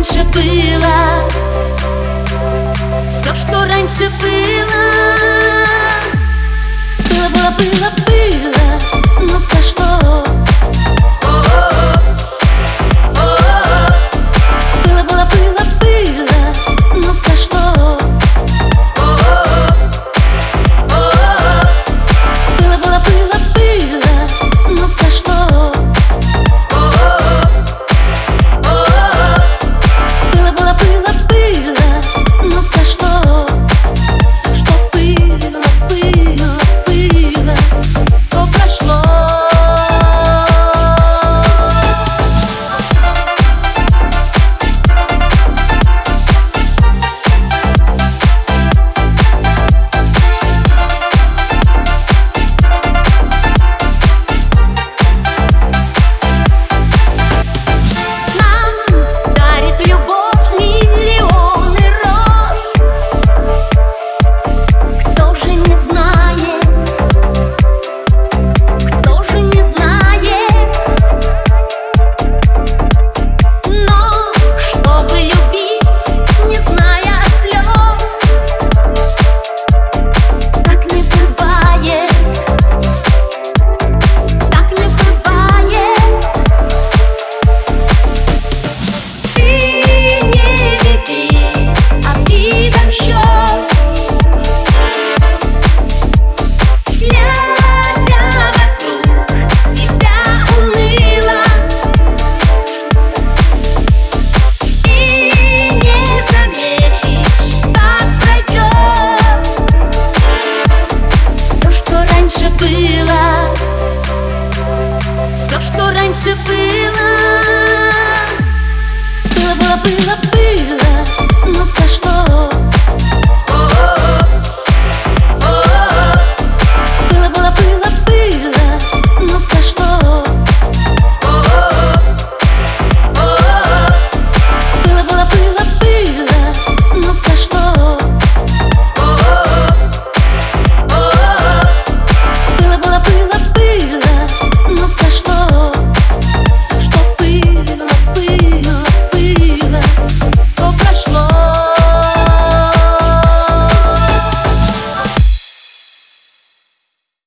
раньше было, все, что раньше было. знать. Пила, пила.